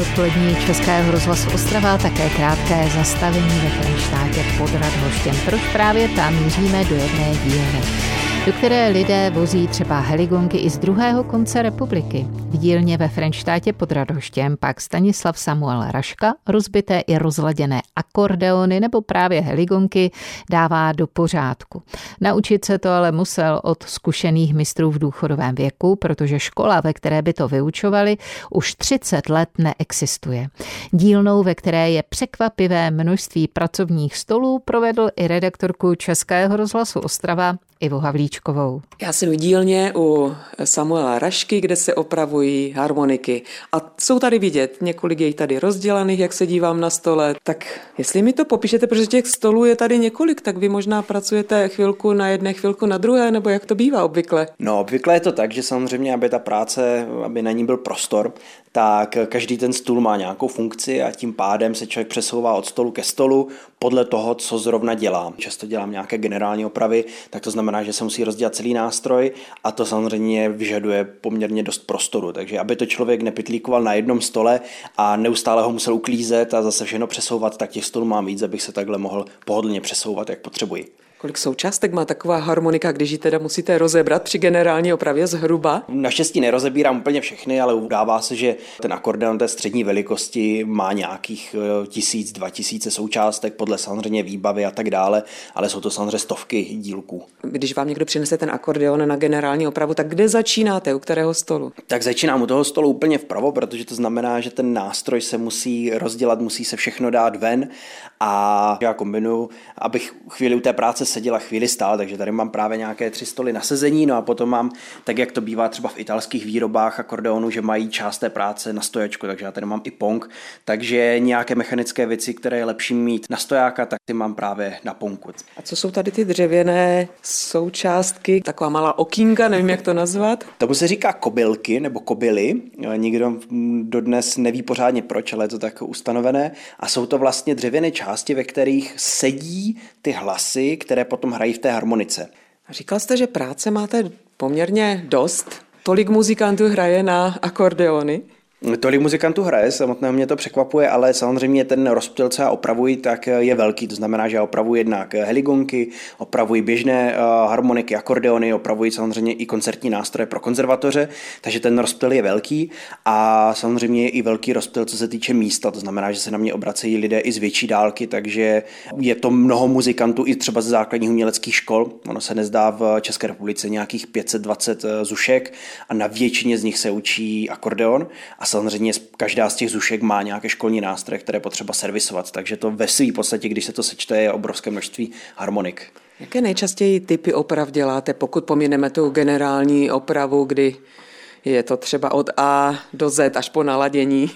odpolední Českého rozhlasu Ostrava také krátké zastavení ve Frenštátě pod Radhoštěm. Proč právě tam míříme do jedné dílny? Do které lidé vozí třeba heligonky i z druhého konce republiky. V dílně ve Frenštátě pod Radoštěm pak Stanislav Samuel Raška rozbité i rozladěné akordeony nebo právě heligonky dává do pořádku. Naučit se to ale musel od zkušených mistrů v důchodovém věku, protože škola, ve které by to vyučovali, už 30 let neexistuje. Dílnou, ve které je překvapivé množství pracovních stolů, provedl i redaktorku Českého rozhlasu Ostrava Ivo Havlíčkovou. Já jsem v dílně u Samuela Rašky, kde se opravují harmoniky. A jsou tady vidět, několik je tady rozdělaných, jak se dívám na stole. Tak jestli mi to popíšete, protože těch stolů je tady několik, tak vy možná pracujete chvilku na jedné, chvilku na druhé, nebo jak to bývá obvykle? No, obvykle je to tak, že samozřejmě, aby ta práce, aby na ní byl prostor, tak každý ten stůl má nějakou funkci a tím pádem se člověk přesouvá od stolu ke stolu podle toho, co zrovna dělám. Často dělám nějaké generální opravy, tak to znamená, že se musí rozdělat celý nástroj a to samozřejmě vyžaduje poměrně dost prostoru. Takže aby to člověk nepitlíkoval na jednom stole a neustále ho musel uklízet a zase všechno přesouvat, tak těch stolů mám víc, abych se takhle mohl pohodlně přesouvat, jak potřebuji. Kolik součástek má taková harmonika, když ji teda musíte rozebrat při generální opravě zhruba? Naštěstí nerozebírám úplně všechny, ale udává se, že ten akordeon té střední velikosti má nějakých eh, tisíc, dva tisíce součástek podle samozřejmě výbavy a tak dále, ale jsou to samozřejmě stovky dílků. Když vám někdo přinese ten akordeon na generální opravu, tak kde začínáte, u kterého stolu? Tak začínám u toho stolu úplně vpravo, protože to znamená, že ten nástroj se musí rozdělat, musí se všechno dát ven a já kombinuju, abych chvíli u té práce seděl a chvíli stál, takže tady mám právě nějaké tři stoly na sezení, no a potom mám, tak jak to bývá třeba v italských výrobách akordeonu, že mají část té práce na stojačku, takže já tady mám i pong, takže nějaké mechanické věci, které je lepší mít na stojáka, tak ty mám právě na ponku. A co jsou tady ty dřevěné součástky, taková malá okýnka, nevím jak to nazvat? Tomu se říká kobylky nebo kobily, nikdo dodnes neví pořádně proč, ale je to tak ustanovené a jsou to vlastně dřevěné části, ve kterých sedí ty hlasy, které potom hrají v té harmonice. Říkal jste, že práce máte poměrně dost. Tolik muzikantů hraje na akordeony? Tolik muzikantů hraje, samotného mě to překvapuje, ale samozřejmě ten rozptyl, co já opravuji, tak je velký. To znamená, že já opravuji jednak heligonky, opravuji běžné eh, harmoniky, akordeony, opravuji samozřejmě i koncertní nástroje pro konzervatoře, takže ten rozptyl je velký a samozřejmě je i velký rozptyl, co se týče místa. To znamená, že se na mě obracejí lidé i z větší dálky, takže je to mnoho muzikantů i třeba ze základních uměleckých škol. Ono se nezdá v České republice nějakých 520 eh, zušek a na většině z nich se učí akordeon a samozřejmě každá z těch zušek má nějaké školní nástroje, které potřeba servisovat, takže to ve své podstatě, když se to sečte, je obrovské množství harmonik. Jaké nejčastěji typy oprav děláte, pokud pomineme tu generální opravu, kdy je to třeba od A do Z až po naladění?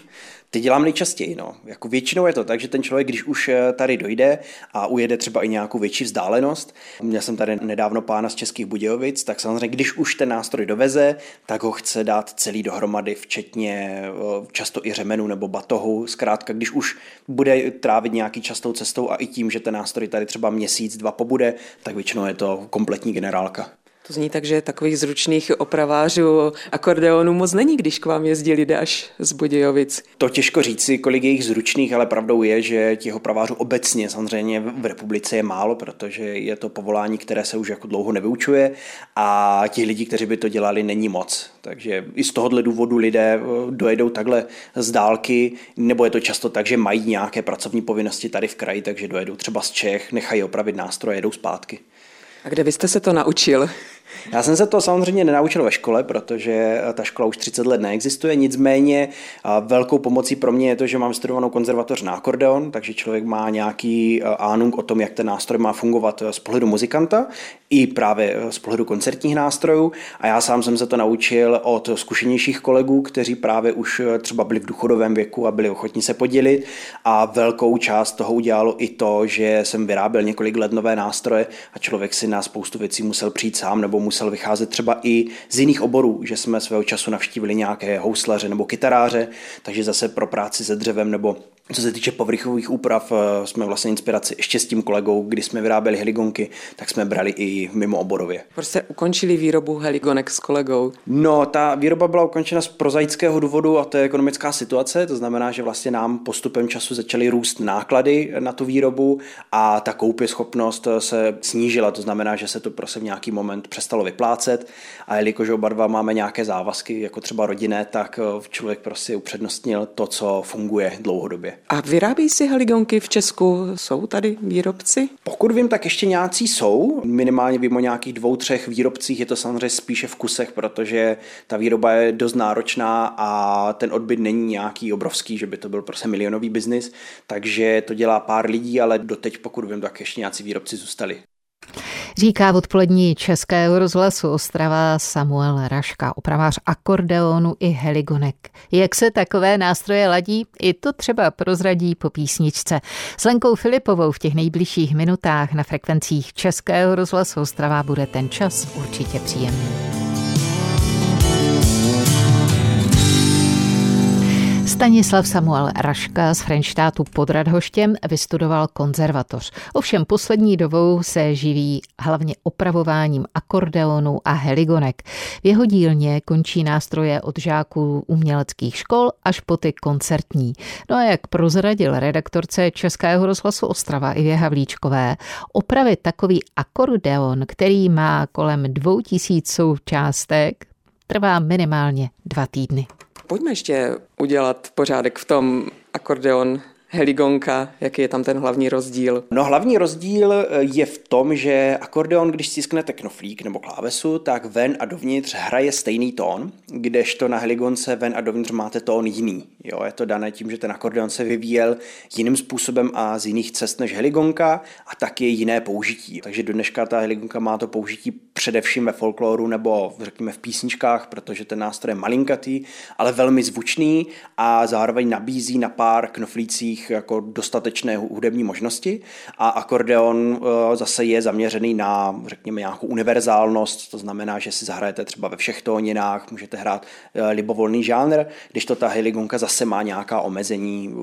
Ty dělám nejčastěji, no. Jako většinou je to tak, že ten člověk, když už eh, tady dojde a ujede třeba i nějakou větší vzdálenost, měl jsem tady nedávno pána z Českých Budějovic, tak samozřejmě, když už ten nástroj doveze, tak ho chce dát celý dohromady, včetně eh, často i řemenu nebo batohu. Zkrátka, když už bude trávit nějaký častou cestou a i tím, že ten nástroj tady třeba měsíc, dva pobude, tak většinou je to kompletní generálka. To zní tak, že takových zručných opravářů akordeonu moc není, když k vám jezdí lidé až z Budějovic. To těžko říci, kolik je jich zručných, ale pravdou je, že těch opravářů obecně samozřejmě v republice je málo, protože je to povolání, které se už jako dlouho nevyučuje a těch lidí, kteří by to dělali, není moc. Takže i z tohohle důvodu lidé eh, dojedou takhle z dálky, nebo je to často tak, že mají nějaké pracovní povinnosti tady v kraji, takže dojedou třeba z Čech, nechají opravit nástroje, jedou zpátky. A kde byste se to naučil? Já jsem se to samozřejmě nenaučil ve škole, protože ta škola už 30 let neexistuje, nicméně velkou pomocí pro mě je to, že mám studovanou konzervatoř na akordeon, takže člověk má nějaký ánung o tom, jak ten nástroj má fungovat z pohledu muzikanta i právě z pohledu koncertních nástrojů. A já sám jsem se to naučil od zkušenějších kolegů, kteří právě už třeba byli v důchodovém věku a byli ochotní se podělit. A velkou část toho udělalo i to, že jsem vyráběl několik let nové nástroje a člověk si na spoustu věcí musel přijít sám nebo musel vycházet třeba i z jiných oborů, že jsme svého času navštívili nějaké houslaře nebo kytaráře, takže zase pro práci se dřevem nebo Co se týče povrchových úprav, eh, jsme vlastně inspiraci ještě s tím kolegou, kdy jsme vyráběli heligonky, tak jsme brali i mimo oborově. Proč jste ukončili výrobu heligonek s kolegou? No, ta výroba byla ukončena z prozaického důvodu a to je ekonomická situace, to znamená, že vlastně nám postupem času začaly růst náklady na tu výrobu a ta koupěschopnost se snížila, to znamená, že se to prostě v nějaký moment přestalo vyplácet a jelikož oba dva máme nějaké závazky, jako třeba rodinné, tak eh, člověk prostě upřednostnil to, co funguje dlouhodobě. A vyrábí si heligonky v Česku? Jsou tady výrobci? Pokud vím, tak ještě nějací jsou. Minimálně vím o nějakých dvou, třech výrobcích. Je to samozřejmě spíše v kusech, protože ta výroba je dost náročná a ten odbyt není nějaký obrovský, že by to byl prostě milionový biznis. Takže to dělá pár lidí, ale doteď, pokud vím, tak ještě nějací výrobci zůstali. Říká v odpolední Českého rozhlasu Ostrava Samuel Raška, opravář akordeonu i heligonek. Jak se takové nástroje ladí, i to třeba prozradí po písničce. S Lenkou Filipovou v těch nejbližších minutách na frekvencích Českého rozhlasu Ostrava bude ten čas určitě příjemný. Stanislav Samuel Raška z Frenštátu pod Radhoštěm vystudoval konzervatoř. Ovšem poslední dobou se živí hlavně opravováním akordeonu a heligonek. V jeho dílně končí nástroje od žáků uměleckých škol až po ty koncertní. No a jak prozradil redaktorce Českého rozhlasu Ostrava Ivě Havlíčkové, opravit takový akordeon, který má kolem dvou tisíc součástek, trvá minimálně dva týdny. Pojďme ještě udělat pořádek v tom akordeon heligonka, jaký je tam ten hlavní rozdíl? No hlavní rozdíl eh, je v tom, že akordeon, když stisknete knoflík nebo klávesu, tak ven a dovnitř hraje stejný tón, kdežto na heligonce ven a dovnitř máte tón jiný. Jo, je to dané tím, že ten akordeon se vyvíjel jiným způsobem a z jiných cest než heligonka a taky jiné použití. Takže do dneška ta heligonka má to použití především ve folkloru nebo řekněme v písničkách, protože ten nástroj je malinkatý, ale velmi zvučný a zároveň nabízí na pár knoflících jako dostatečné hudební možnosti a akordeon eh, zase je zaměřený na, řekněme, nějakou univerzálnost, to znamená, že si zahrajete třeba ve všech tóninách, můžete hrát eh, libovolný žánr, když to ta heligonka zase má nějaká omezení,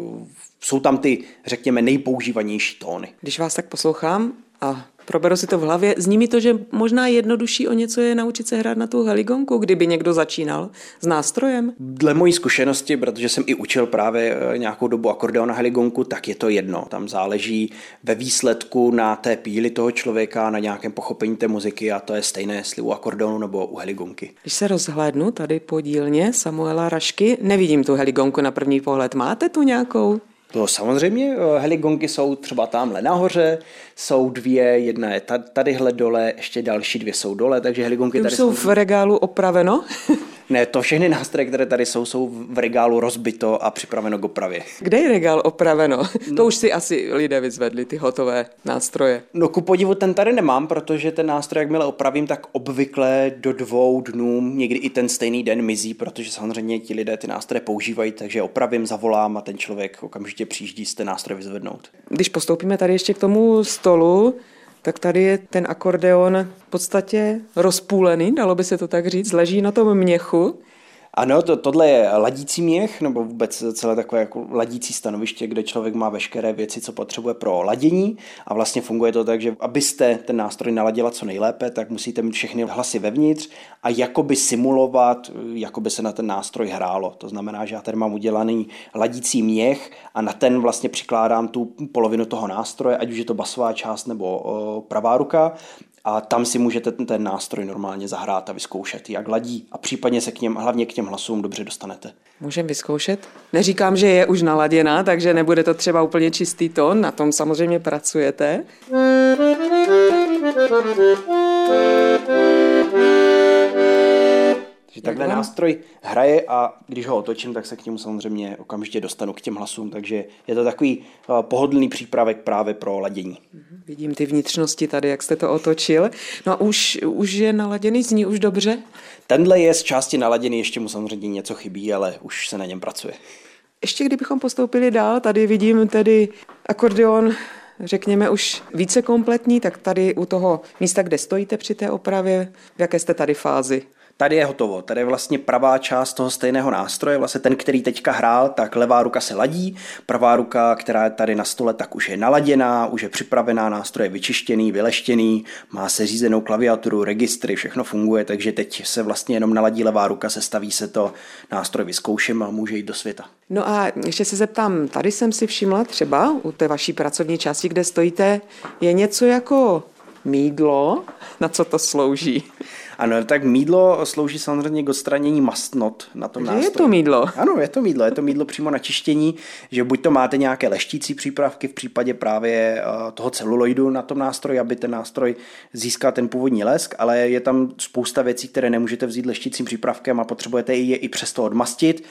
jsou tam ty, řekněme, nejpoužívanější tóny. Když vás tak poslouchám a proberu si to v hlavě. Zní mi to, že možná jednodušší o něco je naučit se hrát na tu heligonku, kdyby někdo začínal s nástrojem. Dle mojí zkušenosti, protože jsem i učil právě eh, nějakou dobu akordeon na heligonku, tak je to jedno. Tam záleží ve výsledku na té píli toho člověka, na nějakém pochopení té muziky a to je stejné, jestli u akordeonu nebo u heligonky. Když se rozhlédnu tady po dílně Samuela Rašky, nevidím tu heligonku na první pohled. Máte tu nějakou? To samozřejmě, eh, heligonky jsou třeba tamhle nahoře, jsou dvě, jedna je tadyhle dole, ještě další dvě jsou dole, takže heligonky tady jsou... jsou v regálu opraveno? Ne, to všechny nástroje, které tady jsou, jsou v regálu rozbito a připraveno k opravě. Kde je regál opraveno? No. To už si asi lidé vyzvedli, ty hotové nástroje. No ku podivu ten tady nemám, protože ten nástroj, jakmile opravím, tak obvykle do dvou dnů, někdy i ten stejný den mizí, protože samozřejmě ti lidé ty nástroje používají, takže opravím, zavolám a ten člověk okamžitě přijíždí z ten nástroj vyzvednout. Když postoupíme tady ještě k tomu stolu, tak tady je ten akordeon v podstatě rozpůlený, dalo by se to tak říct, leží na tom měchu ano, to, tohle je ladící měch, nebo vůbec celé takové jako ladící stanoviště, kde člověk má veškeré věci, co potřebuje pro ladění a vlastně funguje to tak, že abyste ten nástroj naladila co nejlépe, tak musíte mít všechny hlasy vevnitř a jakoby simulovat, jakoby se na ten nástroj hrálo. To znamená, že já tady mám udělaný ladící měch a na ten vlastně přikládám tu polovinu toho nástroje, ať už je to basová část nebo pravá ruka a tam si můžete ten, ten nástroj normálně zahrát a vyzkoušet, jak ladí a případně se k něm, hlavně k těm hlasům dobře dostanete. Můžeme vyzkoušet? Neříkám, že je už naladěná, takže nebude to třeba úplně čistý tón, na tom samozřejmě pracujete. Takže takhle nástroj hraje a když ho otočím, tak se k němu samozřejmě okamžitě dostanu k těm hlasům, takže je to takový eh, pohodlný přípravek právě pro ladění. Mhm, vidím ty vnitřnosti tady, jak jste to otočil. No a už, už je naladěný, zní už dobře? Tenhle je z části naladěný, ještě mu samozřejmě něco chybí, ale už se na něm pracuje. Ještě kdybychom postoupili dál, tady vidím tedy akordeon řekněme, už více kompletní, tak tady u toho místa, kde stojíte při té opravě, v jaké jste tady fázi? Tady je hotovo. Tady je vlastně pravá část toho stejného nástroje, vlastně ten, který teďka hrál, tak levá ruka se ladí, pravá ruka, která je tady na stole, tak už je naladěná, už je připravená, nástroj je vyčištěný, vyleštěný, má se řízenou klaviaturu, registry, všechno funguje, takže teď se vlastně jenom naladí levá ruka, sestaví se to, nástroj vyzkouším a může jít do světa. No a ještě se zeptám, tady jsem si všimla třeba u té vaší pracovní části, kde stojíte, je něco jako mídlo, na co to slouží? Ano, tak mídlo slouží samozřejmě k odstranění mastnot na tom nástroji. je to mídlo? Ano, je to mídlo. Je to mídlo přímo na čištění, že buď to máte nějaké leštící přípravky v případě právě eh, toho celuloidu na tom nástroji, aby ten nástroj získal ten původní lesk, ale je tam spousta věcí, které nemůžete vzít leštícím přípravkem a potřebujete je i přesto odmastit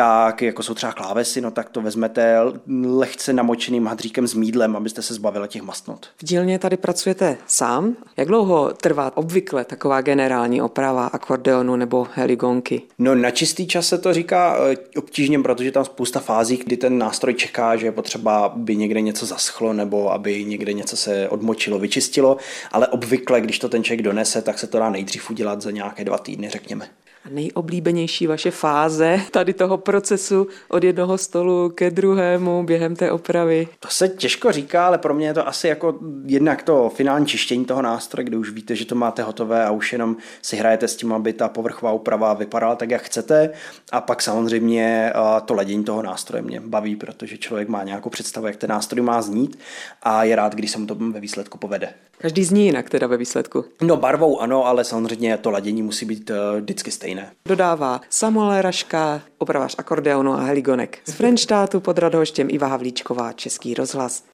tak jako jsou třeba klávesy, no tak to vezmete lehce namočeným hadříkem s mídlem, abyste se zbavili těch mastnot. V dílně tady pracujete sám. Jak dlouho trvá obvykle taková generální oprava akordeonu nebo heligonky? No na čistý čas se to říká eh, obtížně, protože tam spousta fází, kdy ten nástroj čeká, že je potřeba, aby někde něco zaschlo nebo aby někde něco se odmočilo, vyčistilo, ale obvykle, když to ten člověk donese, tak se to dá nejdřív udělat za nějaké dva týdny, řekněme. A nejoblíbenější vaše fáze tady toho procesu od jednoho stolu ke druhému během té opravy? To se těžko říká, ale pro mě je to asi jako jednak to finální čištění toho nástroje, kde už víte, že to máte hotové a už jenom si hrajete s tím, aby ta povrchová úprava vypadala tak, jak chcete. A pak samozřejmě to ledění toho nástroje mě baví, protože člověk má nějakou představu, jak ten nástroj má znít a je rád, když se mu to ve výsledku povede. Každý zní jinak teda ve výsledku. No barvou ano, ale samozřejmě to ladění musí být uh, vždycky stejné. Dodává Samuel Raška, opravář akordeonu a heligonek. Z Frenštátu pod Radhoštěm Iva Havlíčková, Český rozhlas.